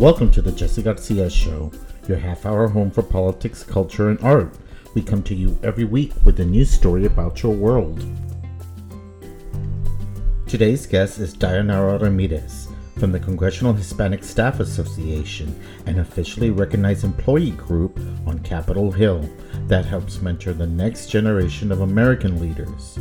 Welcome to the Jesse Garcia Show, your half hour home for politics, culture, and art. We come to you every week with a new story about your world. Today's guest is Dayanara Ramirez from the Congressional Hispanic Staff Association, an officially recognized employee group on Capitol Hill that helps mentor the next generation of American leaders.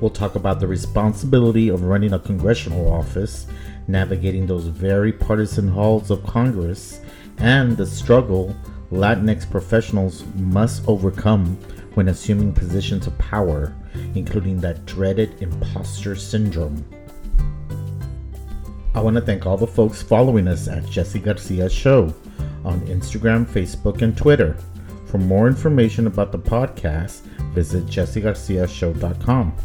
We'll talk about the responsibility of running a congressional office, navigating those very partisan halls of Congress, and the struggle Latinx professionals must overcome when assuming positions of power, including that dreaded imposter syndrome. I want to thank all the folks following us at Jesse Garcia Show on Instagram, Facebook, and Twitter. For more information about the podcast, visit jessegarciashow.com.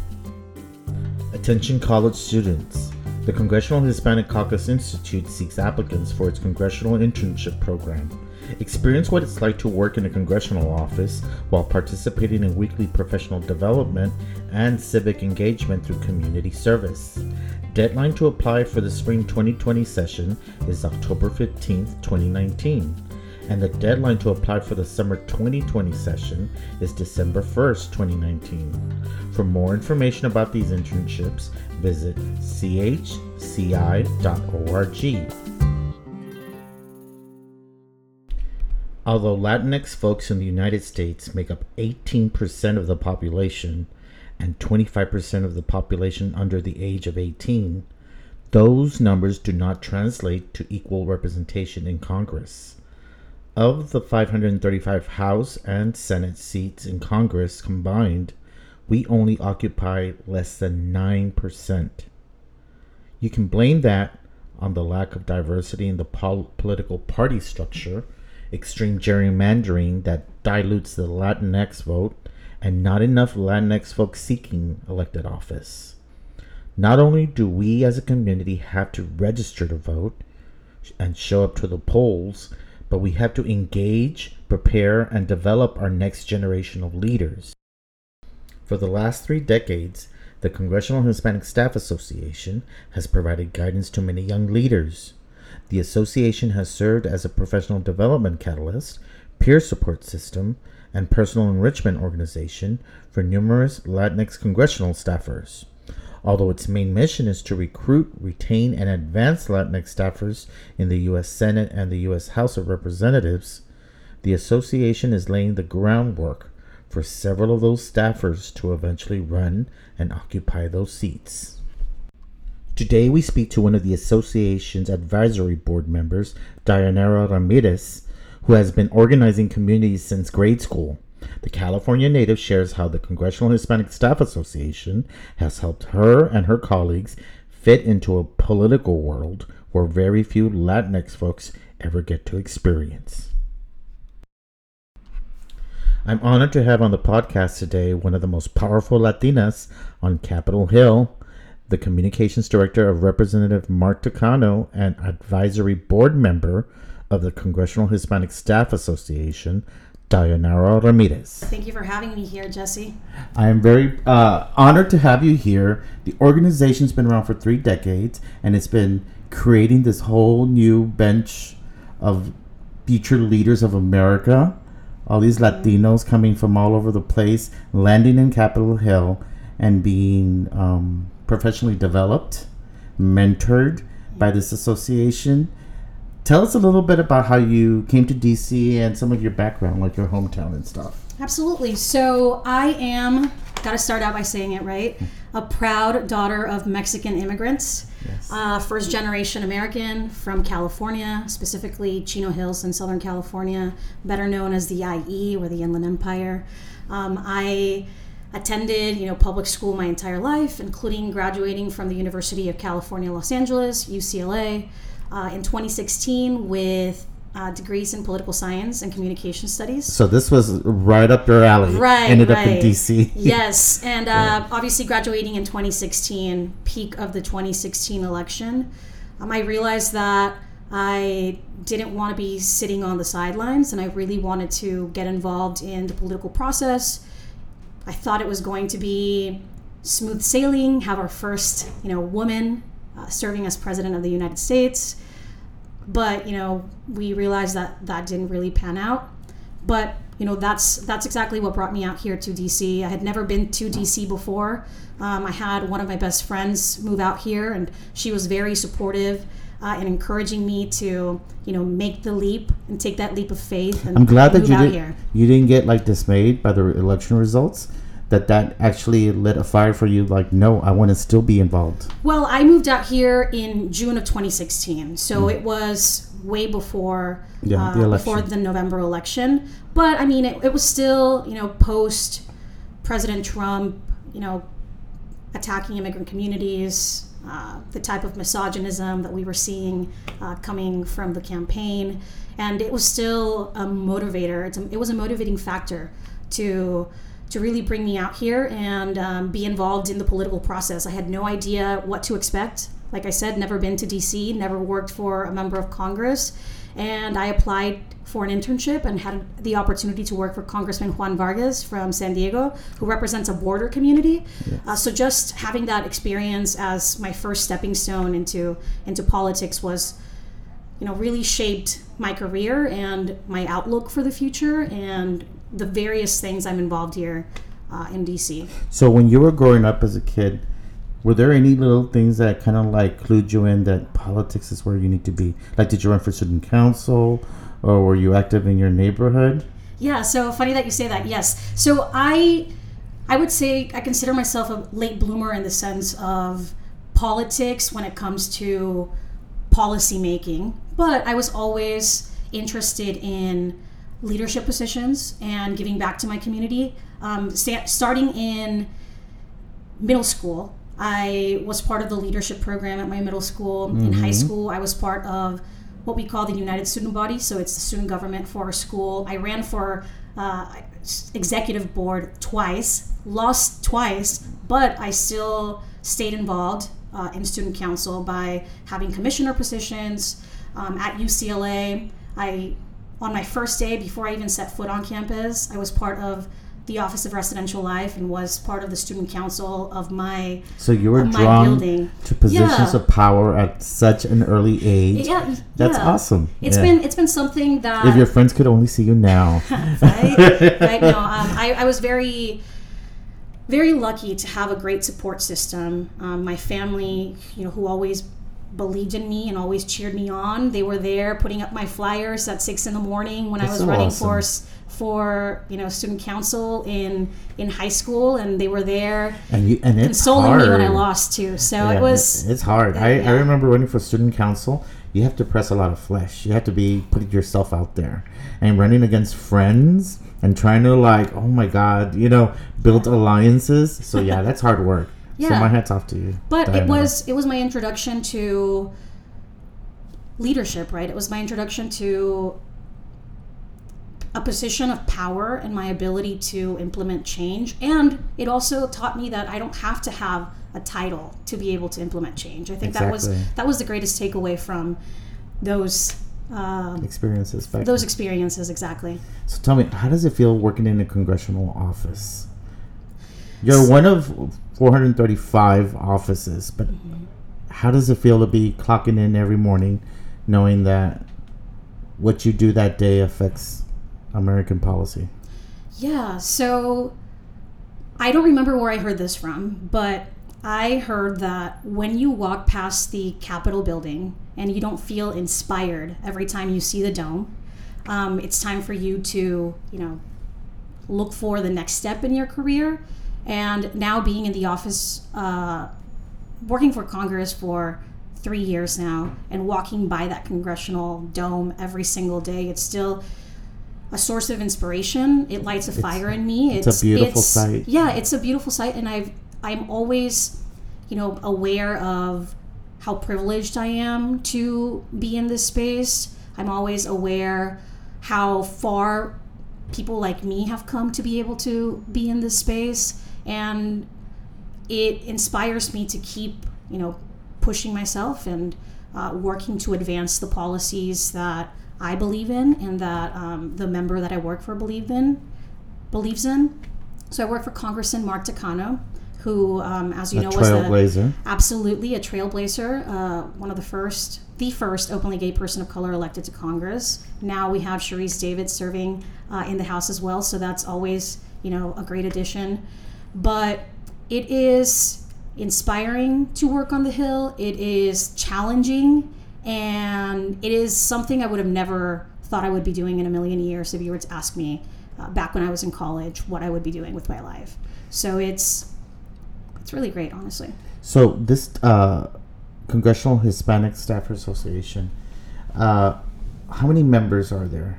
Attention college students. The Congressional Hispanic Caucus Institute seeks applicants for its congressional internship program. Experience what it's like to work in a congressional office while participating in weekly professional development and civic engagement through community service. Deadline to apply for the spring 2020 session is October 15, 2019 and the deadline to apply for the summer 2020 session is December 1st, 2019. For more information about these internships, visit chci.org. Although Latinx folks in the United States make up 18% of the population and 25% of the population under the age of 18, those numbers do not translate to equal representation in Congress. Of the 535 House and Senate seats in Congress combined, we only occupy less than 9%. You can blame that on the lack of diversity in the pol- political party structure, extreme gerrymandering that dilutes the Latinx vote, and not enough Latinx folks seeking elected office. Not only do we as a community have to register to vote and show up to the polls, but we have to engage, prepare, and develop our next generation of leaders. For the last three decades, the Congressional Hispanic Staff Association has provided guidance to many young leaders. The association has served as a professional development catalyst, peer support system, and personal enrichment organization for numerous Latinx congressional staffers. Although its main mission is to recruit, retain, and advance Latinx staffers in the U.S. Senate and the U.S. House of Representatives, the association is laying the groundwork for several of those staffers to eventually run and occupy those seats. Today, we speak to one of the association's advisory board members, Dayanara Ramirez, who has been organizing communities since grade school. The California native shares how the Congressional Hispanic Staff Association has helped her and her colleagues fit into a political world where very few Latinx folks ever get to experience. I'm honored to have on the podcast today one of the most powerful Latinas on Capitol Hill, the Communications Director of Representative Mark Takano and Advisory Board Member of the Congressional Hispanic Staff Association, Dayanara Ramirez. Thank you for having me here, Jesse. I am very uh, honored to have you here. The organization's been around for three decades, and it's been creating this whole new bench of future leaders of America. All these Latinos coming from all over the place, landing in Capitol Hill, and being um, professionally developed, mentored by this association. Tell us a little bit about how you came to DC and some of your background, like your hometown and stuff. Absolutely. So I am, got to start out by saying it right, a proud daughter of Mexican immigrants. Yes. Uh, first generation American from California, specifically Chino Hills in Southern California, better known as the IE or the Inland Empire. Um, I attended you know public school my entire life including graduating from the university of california los angeles ucla uh, in 2016 with uh, degrees in political science and communication studies So this was right up your alley. Right, Ended up in. DC. yes, and uh, obviously graduating in 2016, peak of the 2016 election, um, I realized that I didn't want to be sitting on the sidelines, and I really wanted to get involved in the political process. I thought it was going to be smooth sailing, have our first, you know, woman uh, serving as president of the United States but you know we realized that that didn't really pan out. But you know that's that's exactly what brought me out here to DC. I had never been to DC before. Um, I had one of my best friends move out here, and she was very supportive uh, and encouraging me to, you know, make the leap and take that leap of faith. And I'm glad that you didn't here. you didn't get like dismayed by the election results. That that actually lit a fire for you. Like, no, I want to still be involved. Well, I moved out here in June of 2016, so it was way before Mm. Yeah, uh, the election. before the November election. But I mean, it, it was still you know post President Trump, you know, attacking immigrant communities, uh, the type of misogynism that we were seeing uh, coming from the campaign, and it was still a motivator. It's a, it was a motivating factor to to really bring me out here and um, be involved in the political process. I had no idea what to expect. Like I said, never been to DC, never worked for a member of Congress, and I applied for an internship and had the opportunity to work for Congressman Juan Vargas from San Diego, who represents a border community. Uh, so just having that experience as my first stepping stone into into politics was, you know, really shaped my career and my outlook for the future and the various things I'm involved here uh, in DC. So when you were growing up as a kid, were there any little things that kind of like clued you in that politics is where you need to be? Like, did you run for student council, or were you active in your neighborhood? Yeah, so funny that you say that. Yes. So I I would say I consider myself a late bloomer in the sense of politics when it comes to policy making, but I was always interested in leadership positions and giving back to my community. Um, sta- starting in middle school, I was part of the leadership program at my middle school. In high school, I was part of what we call the United Student Body. So it's the student government for our school. I ran for uh, executive board twice, lost twice, but I still stayed involved uh, in student council by having commissioner positions um, at UCLA. I, on my first day, before I even set foot on campus, I was part of the Office of Residential Life and was part of the student council of my So you were drawn building. to positions Yeah. of power at such an early age. Yeah, That's yeah. awesome. It's Yeah. been it's been something that If your friends could only see you now. right? right? No, um, I, I was very, very lucky to have a great support system. Um, my family, you know, who always believed in me and always cheered me on. They were there putting up my flyers at six in the morning when I was so running awesome. for for you know student council in in high school, and they were there And you and it's consoling hard. me when I lost too. So Yeah, it was it's hard. I, I yeah. remember running for student council. You have to press a lot of flesh. You have to be putting yourself out there and running against friends and trying to like, oh my god, you know, build alliances. So yeah, that's hard work. So Yeah. my hats off to you. but it was it was my introduction to leadership right it was my introduction to a position of power and my ability to implement change and it also taught me that i don't have to have a title to be able to implement change i think that was that was the greatest takeaway from those um, experiences back. those experiences exactly So tell me, how does it feel working in a congressional office? You're one of 435 offices, but Mm-hmm. how does it feel to be clocking in every morning, knowing that what you do that day affects American policy? Yeah, so I don't remember where I heard this from, but I heard that when you walk past the Capitol building and you don't feel inspired every time you see the dome, um, it's time for you to, you know, look for the next step in your career. And now being in the office, uh, working for Congress for three years now, and walking by that congressional dome every single day, it's still a source of inspiration. It lights a fire in me. it's a beautiful sight. Yeah, it's a beautiful sight, and I've I'm always, you know, aware of how privileged I am to be in this space. I'm always aware how far people like me have come to be able to be in this space, and it inspires me to keep, you know, pushing myself and uh, working to advance the policies that I believe in and that um, the member that I work for believe in believes in. So I work for Congressman Mark Takano, who, um, as you A know, was trailblazer. absolutely a trailblazer, uh, one of the first, the first openly gay person of color elected to Congress. Now we have Sharice Davids serving uh, in the House as well, so that's always you know a great addition. But it is inspiring to work on the Hill. It is challenging, and it is something I would have never thought I would be doing in a million years if you were to ask me uh, back when I was in college what I would be doing with my life. So it's it's really great, honestly. So this uh, Congressional Hispanic Staff Association, uh, how many members are there?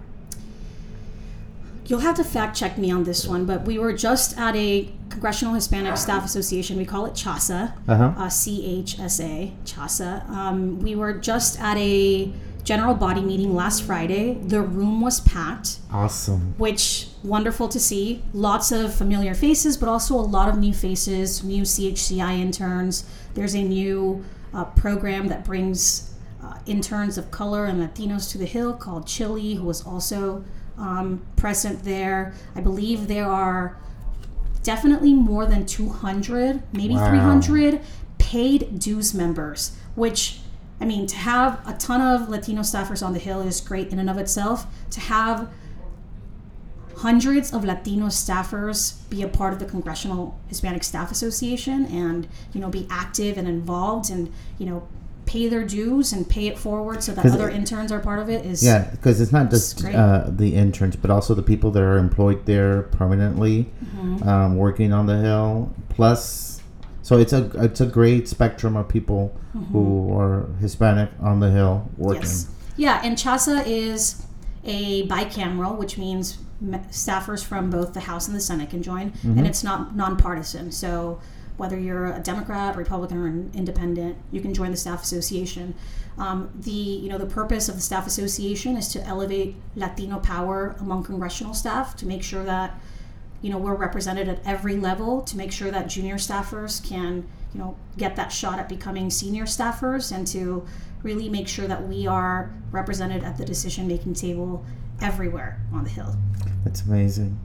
You'll have to fact check me on this one, but we were just at a Congressional Hispanic Staff Association. We call it CHASA, Uh-huh. uh, C H S A, CHASA. Um, we were just at a general body meeting last Friday. The room was packed, Awesome. which wonderful to see. Lots of familiar faces, but also a lot of new faces, new CHCI interns. There's a new uh, program that brings uh, interns of color and Latinos to the Hill called Chili, who was also um, present there. I believe there are definitely more than 200, maybe Wow. 300 paid dues members, which I mean, to have a ton of Latino staffers on the Hill is great in and of itself. To have hundreds of Latino staffers be a part of the Congressional Hispanic Staff Association and you know be active and involved and you know pay their dues and pay it forward so that other it- interns are part of it is Yeah, because it's not just uh, the interns, but also the people that are employed there permanently, Mm-hmm. um, working on the hill. Plus, so it's a it's a great spectrum of people who are Hispanic on the hill working. Mm-hmm. Yes. Yeah, and CHASA is a bicameral, which means staffers from both the House and the Senate can join, and it's not nonpartisan. So whether you're a Democrat, Republican, or an independent, you can join the staff association. Um, the you know the purpose of the staff association is to elevate Latino power among congressional staff to make sure that you know we're represented at every level to make sure that junior staffers can you know get that shot at becoming senior staffers and to really make sure that we are represented at the decision making table everywhere on the hill That's amazing.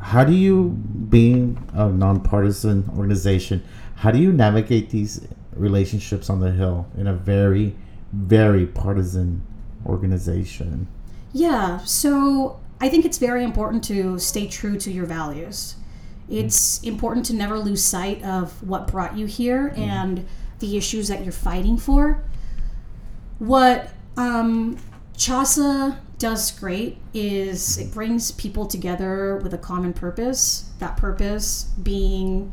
How do you, being a nonpartisan organization, how do you navigate these relationships on the hill in a very, very partisan organization? yeah so i think it's very important to stay true to your values. It's important to never lose sight of what brought you here and the issues that you're fighting for. What um, CHASA does great is it brings people together with a common purpose. That purpose being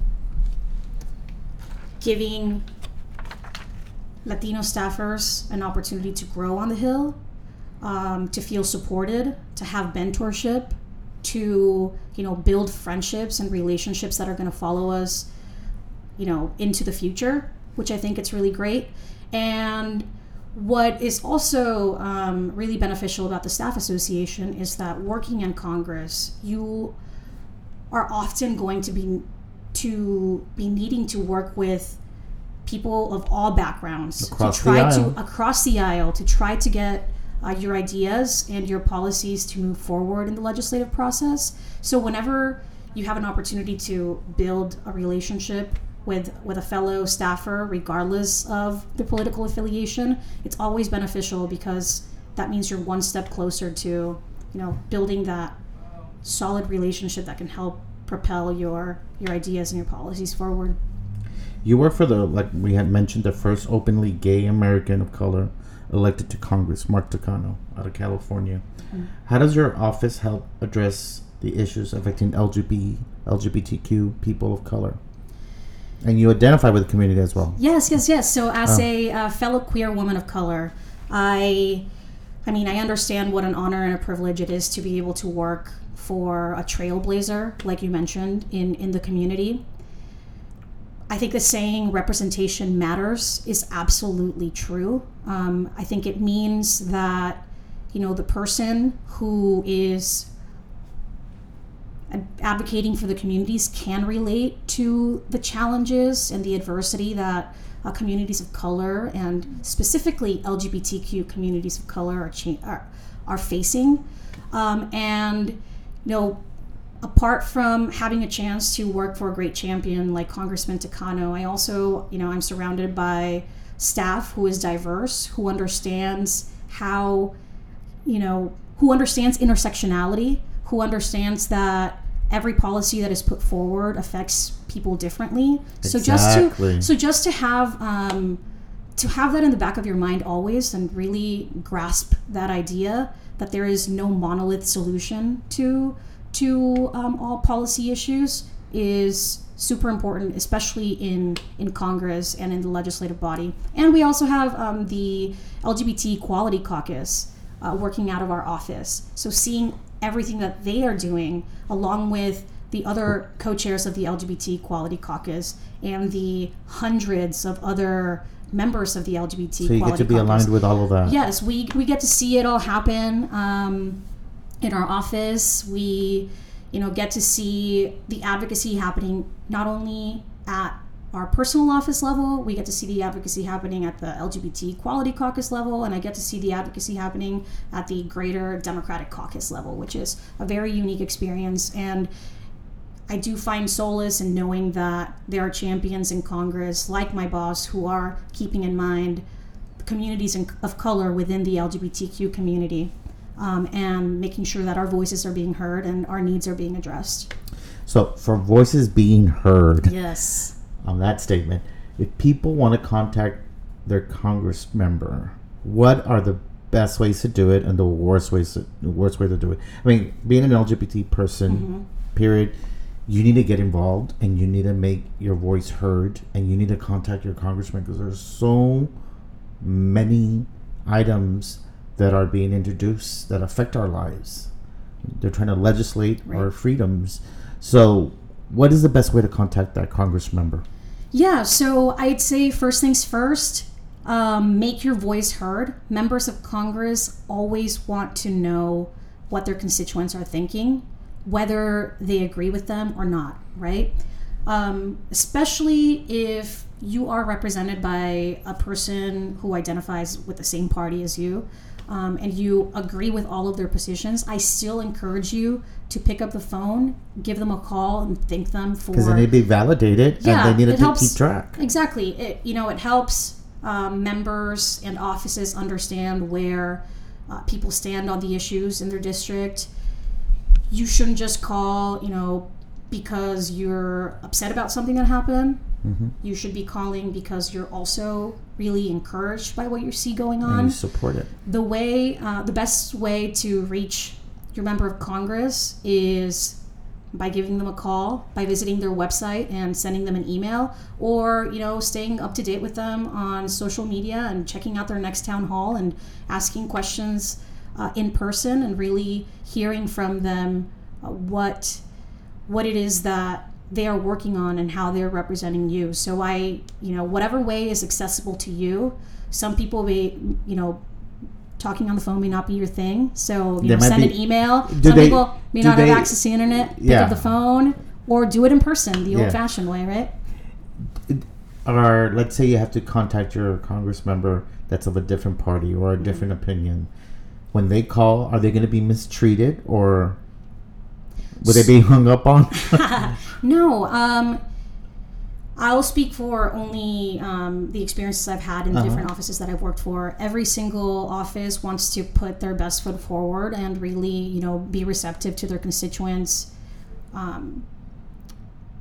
giving Latino staffers an opportunity to grow on the Hill, um, to feel supported, to have mentorship, to you know build friendships and relationships that are going to follow us, you know, into the future. Which I think it's really great, and what is also um, really beneficial about the staff association is that working in Congress, you are often going to be to be needing to work with people of all backgrounds Across to the try aisle. to across the aisle to try to get uh, your ideas and your policies to move forward in the legislative process. So whenever you have an opportunity to build a relationship with with a fellow staffer, regardless of the political affiliation, it's always beneficial because that means you're one step closer to you know building that solid relationship that can help propel your your ideas and your policies forward. You work for the, like we had mentioned, the first openly gay American of color elected to Congress, Mark Takano, out of California. Mm-hmm. How does your office help address the issues affecting LGBT, LGBTQ people of color? And you identify with the community as well. Yes, yes, yes. So, as Oh. a uh, fellow queer woman of color, I, I mean, I understand what an honor and a privilege it is to be able to work for a trailblazer, like you mentioned, in in the community. I think the saying "representation matters" is absolutely true. Um, I think it means that you know the person who is advocating for the communities can relate to the challenges and the adversity that uh, communities of color and specifically LGBTQ communities of color are cha- are, are facing, um, and you know apart from having a chance to work for a great champion like Congressman Takano, I also, you know, I'm surrounded by staff who is diverse, who understands how, you know, who understands intersectionality, who understands that every policy that is put forward affects people differently. So just to so just to have um, to have that in the back of your mind always and really grasp that idea that there is no monolith solution to to um, all policy issues is super important, especially in in Congress and in the legislative body. And we also have um, the LGBT Equality Caucus uh, working out of our office. So seeing everything that they are doing, along with the other co-chairs of the LGBT Equality Caucus and the hundreds of other members of the LGBT So you Equality get to be Caucus aligned with all of that. yes we we get to see it all happen um, in our office we you know get to see the advocacy happening not only at our personal office level we get to see the advocacy happening at the lgbt equality caucus level and i get to see the advocacy happening at the greater democratic caucus level which is a very unique experience and I do find solace in knowing that there are champions in Congress, like my boss, who are keeping in mind communities in, of color within the LGBTQ community um, and making sure that our voices are being heard and our needs are being addressed. So for voices being heard Yes. On that statement, if people want to contact their Congress member, what are the best ways to do it and the worst ways to, the worst way to do it? I mean, being an LGBT person, mm-hmm. period, you need to get involved and you need to make your voice heard and you need to contact your congressman because there's so many items that are being introduced that affect our lives. They're trying to legislate our freedoms. So, what is the best way to contact that Congress member? Yeah, so I'd say first things first, um, make your voice heard. Members of Congress always want to know what their constituents are thinking, whether they agree with them or not, right? Um, especially if you are represented by a person who identifies with the same party as you. Um, and you agree with all of their positions, I still encourage you to pick up the phone, give them a call, and thank them for Because they need to be validated Yeah, and they need to helps- keep track. Exactly. It you know it helps um, members and offices understand where uh, people stand on the issues in their district. You shouldn't just call, you know, because you're upset about something that happened. Mm-hmm. You should be calling because you're also really encouraged by what you see going And on you support it. the way uh, the best way to reach your member of congress is by giving them a call by visiting their website and sending them an email or you know staying up to date with them on social media and checking out their next town hall and asking questions uh, in person and really hearing from them uh, what what it is that they are working on and how they're representing you. So I, you know, whatever way is accessible to you. Some people may, you know, talking on the phone may not be your thing. So you They know, send be- an email. Some they- people may not they- have access to the internet. Pick Yeah. up the phone or do it in person, the Yeah. old-fashioned way, right? Or let's say you have to contact your Congress member that's of a different party or Mm-hmm. a different opinion. When they call, are they going to be mistreated or would they be hung up on? No, um, I'll speak for only um, the experiences I've had in the Uh-huh. different offices that I've worked for. Every single office wants to put their best foot forward and really, you know, be receptive to their constituents' um,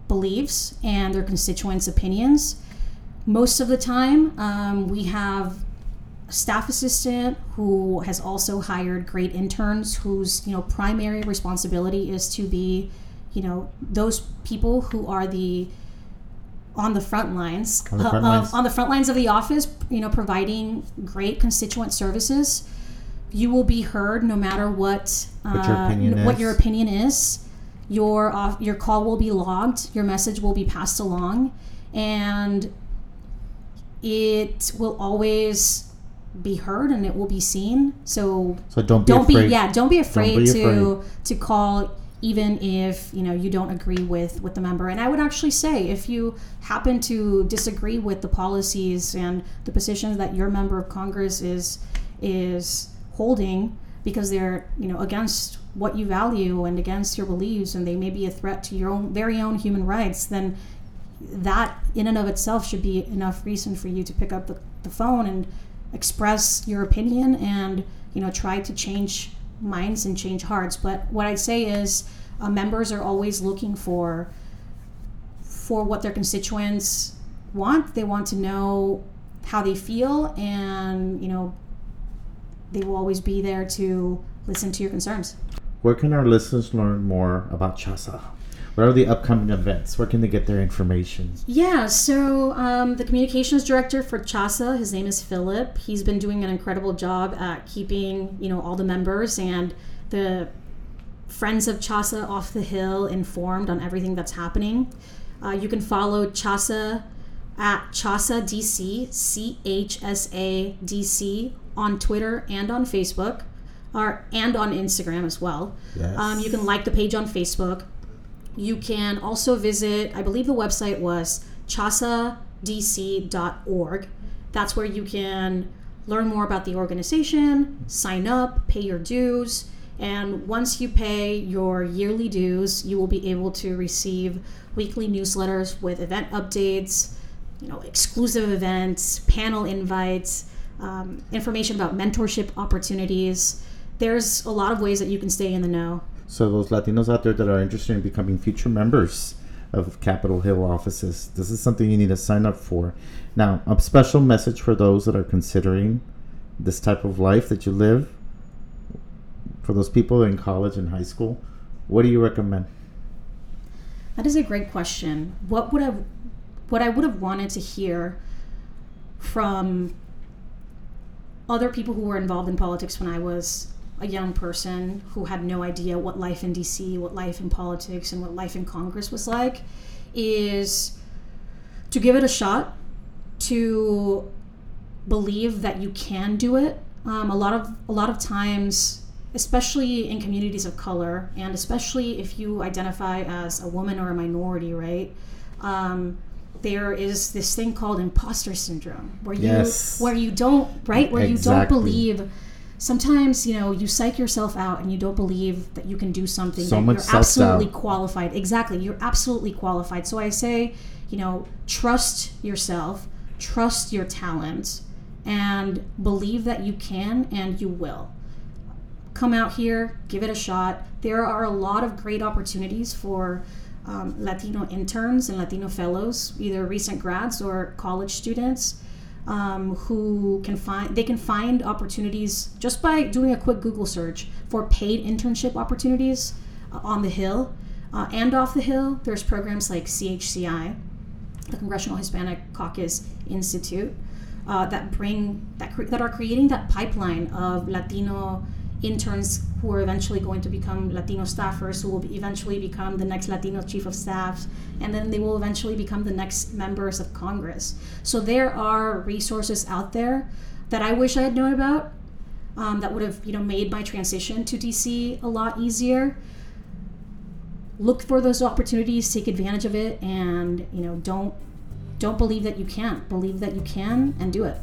beliefs and their constituents' opinions. Most of the time, um, we have a staff assistant who has also hired great interns whose you know primary responsibility is to be you know those people who are the on the front lines, On the uh, front of- lines. on the front lines of the office you know providing great constituent services you will be heard no matter what What your uh, opinion what is. your opinion is your off, your call will be logged your message will be passed along and it will always be heard and it will be seen so so don't be don't afraid. be yeah don't be afraid be to to call even if you know you don't agree with with the member. And i would actually say if you happen to disagree with the policies and the positions that your member of congress is is holding because they're you know against what you value and against your beliefs and they may be a threat to your own very own human rights then that in and of itself should be enough reason for you to pick up the, the phone and express your opinion and you know try to change minds and change hearts but what i'd say is uh, members are always looking for for what their constituents want. They want to know how they feel and you know they will always be there to listen to your concerns. Where can our listeners learn more about chasa what are the upcoming events? Where can they get their information? Yeah, so um, the communications director for CHASA, his name is Philip. He's been doing an incredible job at keeping you know all the members and the friends of CHASA off the hill informed on everything that's happening. Uh, you can follow CHASA at CHASA DC, C H S A D C, on Twitter and on Facebook, or and on Instagram as well. Yes. Um, you can like the page on Facebook. You can also visit, I believe the website was chasadc.org. That's where you can learn more about the organization, sign up, pay your dues, and once you pay your yearly dues, you will be able to receive weekly newsletters with event updates, you know, exclusive events, panel invites, um, information about mentorship opportunities. There's a lot of ways that you can stay in the know. So those Latinos out there that are interested in becoming future members of Capitol Hill offices, this is something you need to sign up for. Now, a special message for those that are considering this type of life that you live. For those people in college and high school, what do you recommend? That is a great question. What would I what I would have wanted to hear from other people who were involved in politics when I was a young person who had no idea what life in DC, what life in politics, and what life in Congress was like is to give it a shot, to believe that you can do it. Um, a lot of a lot of times, especially in communities of color, and especially if you identify as a woman or a minority, right? Um, there is this thing called imposter syndrome, where you yes. where you don't right where exactly. you don't believe sometimes you know you psych yourself out and you don't believe that you can do something so that you're absolutely qualified. Exactly you're absolutely qualified. So i say you know trust yourself trust your talent and believe that you can and you will. Come out here give it a shot. There are a lot of great opportunities for um, latino interns and latino fellows either recent grads or college students um, who can find they can find opportunities just by doing a quick Google search for paid internship opportunities uh, on the Hill uh, and off the Hill. There's programs like CHCI, the Congressional Hispanic Caucus Institute, uh, that bring that cre- that are creating that pipeline of Latino interns who are eventually going to become Latino staffers, who will eventually become the next Latino chief of staff, and then they will eventually become the next members of Congress. So there are resources out there that I wish I had known about um, that would have you know made my transition to DC a lot easier. Look for those opportunities, take advantage of it, and you know don't don't believe that you can't. Believe that you can and do it.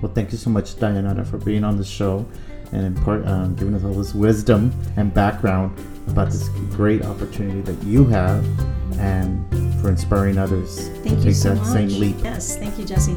Well, thank you so much, Diana, for being on the show and impart, um, giving us all this wisdom and background about this great opportunity that you have and for inspiring others thank to take so that much. same leap. Yes, thank you, Jesse.